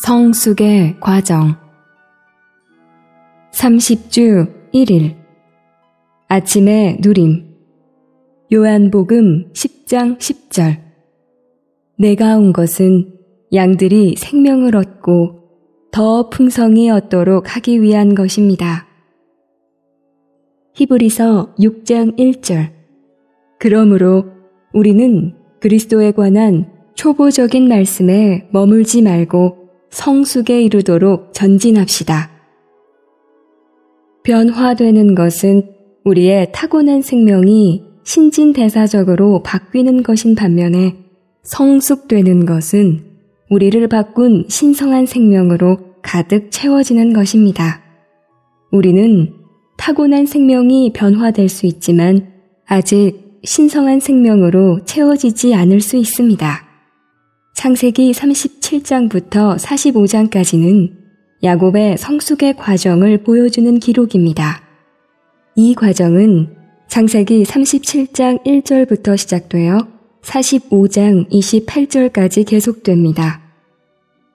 성숙의 과정. 30주 1일. 아침의 누림. 요한복음 10장 10절. 내가 온 것은 양들이 생명을 얻고 더 풍성히 얻도록 하기 위한 것입니다. 히브리서 6장 1절. 그러므로 우리는 그리스도에 관한 초보적인 말씀에 머물지 말고 성숙에 이르도록 전진합시다. 변화되는 것은 우리의 타고난 생명이 신진대사적으로 바뀌는 것인 반면에 성숙되는 것은 우리를 바꾼 신성한 생명으로 가득 채워지는 것입니다. 우리는 타고난 생명이 변화될 수 있지만 아직 신성한 생명으로 채워지지 않을 수 있습니다. 창세기 37장부터 45장까지는 야곱의 성숙의 과정을 보여주는 기록입니다. 이 과정은 창세기 37장 1절부터 시작되어 45장 28절까지 계속됩니다.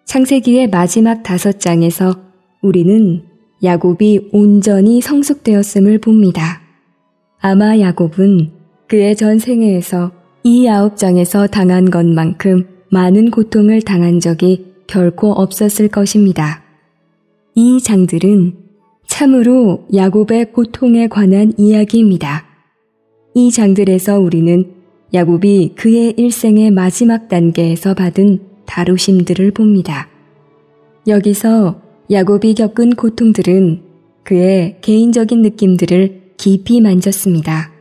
창세기의 마지막 다섯 장에서 우리는 야곱이 온전히 성숙되었음을 봅니다. 아마 야곱은 그의 전 생애에서 이 아홉 장에서 당한 것만큼 많은 고통을 당한 적이 결코 없었을 것입니다. 이 장들은 참으로 야곱의 고통에 관한 이야기입니다. 이 장들에서 우리는 야곱이 그의 일생의 마지막 단계에서 받은 다루심들을 봅니다. 여기서 야곱이 겪은 고통들은 그의 개인적인 느낌들을 깊이 만졌습니다.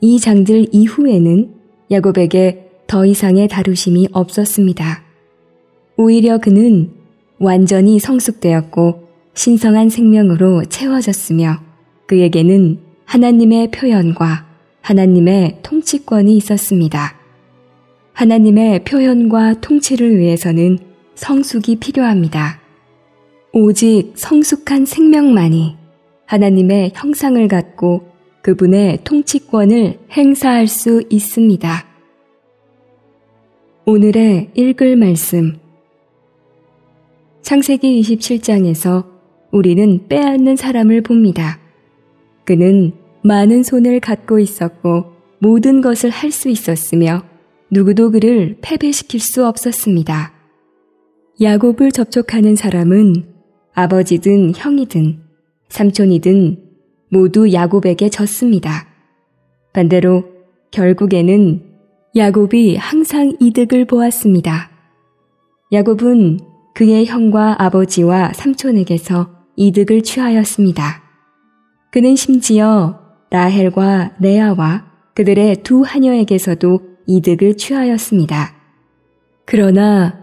이 장들 이후에는 야곱에게 더 이상의 다루심이 없었습니다. 오히려 그는 완전히 성숙되었고 신성한 생명으로 채워졌으며 그에게는 하나님의 표현과 하나님의 통치권이 있었습니다. 하나님의 표현과 통치를 위해서는 성숙이 필요합니다. 오직 성숙한 생명만이 하나님의 형상을 갖고 그분의 통치권을 행사할 수 있습니다. 오늘의 읽을 말씀. 창세기 27장에서 우리는 빼앗는 사람을 봅니다. 그는 많은 손을 갖고 있었고 모든 것을 할 수 있었으며 누구도 그를 패배시킬 수 없었습니다. 야곱을 접촉하는 사람은 아버지든 형이든 삼촌이든 모두 야곱에게 졌습니다. 반대로 결국에는 야곱이 항상 이득을 보았습니다. 야곱은 그의 형과 아버지와 삼촌에게서 이득을 취하였습니다. 그는 심지어 라헬과 레아와 그들의 두 하녀에게서도 이득을 취하였습니다. 그러나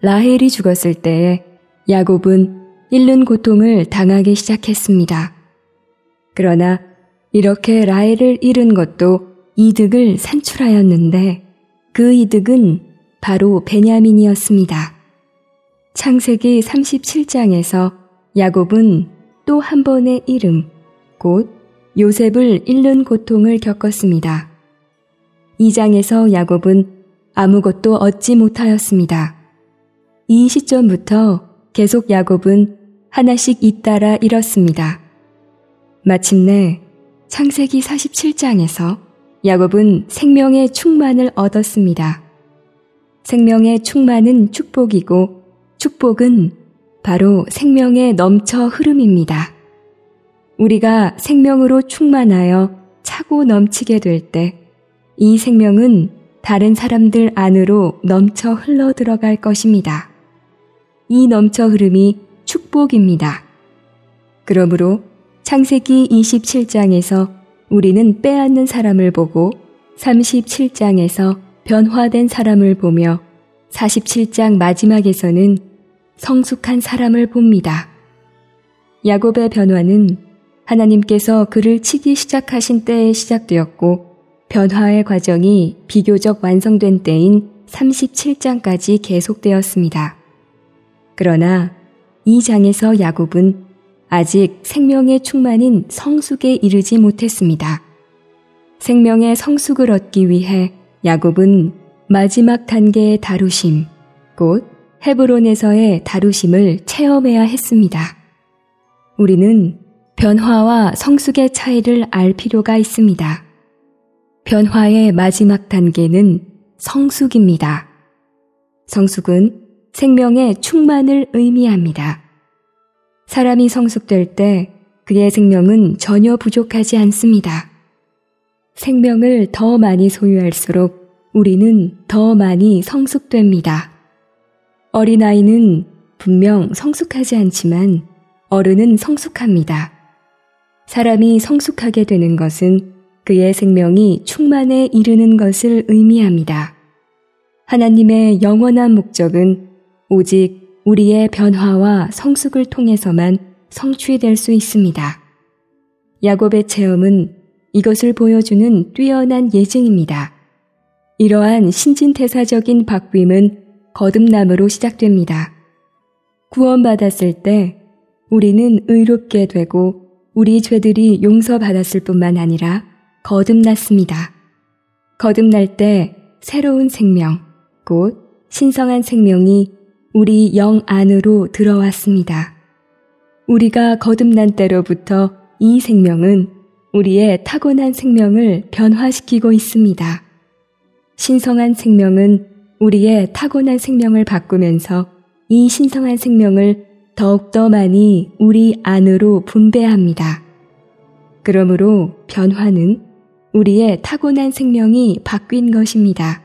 라헬이 죽었을 때 야곱은 잃는 고통을 당하기 시작했습니다. 그러나 이렇게 라헬을 잃은 것도 이득을 산출하였는데 그 이득은 바로 베냐민이었습니다. 창세기 37장에서 야곱은 또 한 번의 이름, 곧 요셉을 잃는 고통을 겪었습니다. 이 장에서 야곱은 아무것도 얻지 못하였습니다. 이 시점부터 계속 야곱은 하나씩 잇따라 잃었습니다. 마침내 창세기 47장에서 야곱은 생명의 충만을 얻었습니다. 생명의 충만은 축복이고 축복은 바로 생명의 넘쳐 흐름입니다. 우리가 생명으로 충만하여 차고 넘치게 될 때 이 생명은 다른 사람들 안으로 넘쳐 흘러 들어갈 것입니다. 이 넘쳐 흐름이 축복입니다. 그러므로 창세기 27장에서 우리는 빼앗는 사람을 보고 37장에서 변화된 사람을 보며 47장 마지막에서는 성숙한 사람을 봅니다. 야곱의 변화는 하나님께서 그를 치기 시작하신 때에 시작되었고 변화의 과정이 비교적 완성된 때인 37장까지 계속되었습니다. 그러나 이 장에서 야곱은 아직 생명의 충만인 성숙에 이르지 못했습니다. 생명의 성숙을 얻기 위해 야곱은 마지막 단계의 다루심, 곧 헤브론에서의 다루심을 체험해야 했습니다. 우리는 변화와 성숙의 차이를 알 필요가 있습니다. 변화의 마지막 단계는 성숙입니다. 성숙은 생명의 충만을 의미합니다. 사람이 성숙될 때 그의 생명은 전혀 부족하지 않습니다. 생명을 더 많이 소유할수록 우리는 더 많이 성숙됩니다. 어린아이는 분명 성숙하지 않지만 어른은 성숙합니다. 사람이 성숙하게 되는 것은 그의 생명이 충만에 이르는 것을 의미합니다. 하나님의 영원한 목적은 오직 우리의 변화와 성숙을 통해서만 성취될 수 있습니다. 야곱의 체험은 이것을 보여주는 뛰어난 예증입니다. 이러한 신진대사적인 바뀜은 거듭남으로 시작됩니다. 구원받았을 때 우리는 의롭게 되고 우리 죄들이 용서받았을 뿐만 아니라 거듭났습니다. 거듭날 때 새로운 생명, 곧 신성한 생명이 우리 영 안으로 들어왔습니다. 우리가 거듭난 때로부터 이 생명은 우리의 타고난 생명을 변화시키고 있습니다. 신성한 생명은 우리의 타고난 생명을 바꾸면서 이 신성한 생명을 더욱더 많이 우리 안으로 분배합니다. 그러므로 변화는 우리의 타고난 생명이 바뀐 것입니다.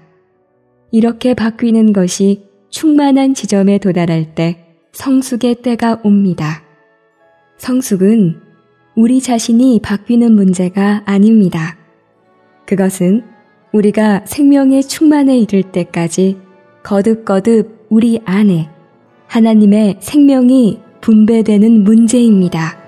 이렇게 바뀌는 것이 충만한 지점에 도달할 때 성숙의 때가 옵니다. 성숙은 우리 자신이 바뀌는 문제가 아닙니다. 그것은 우리가 생명의 충만에 이를 때까지 거듭거듭 우리 안에 하나님의 생명이 분배되는 문제입니다.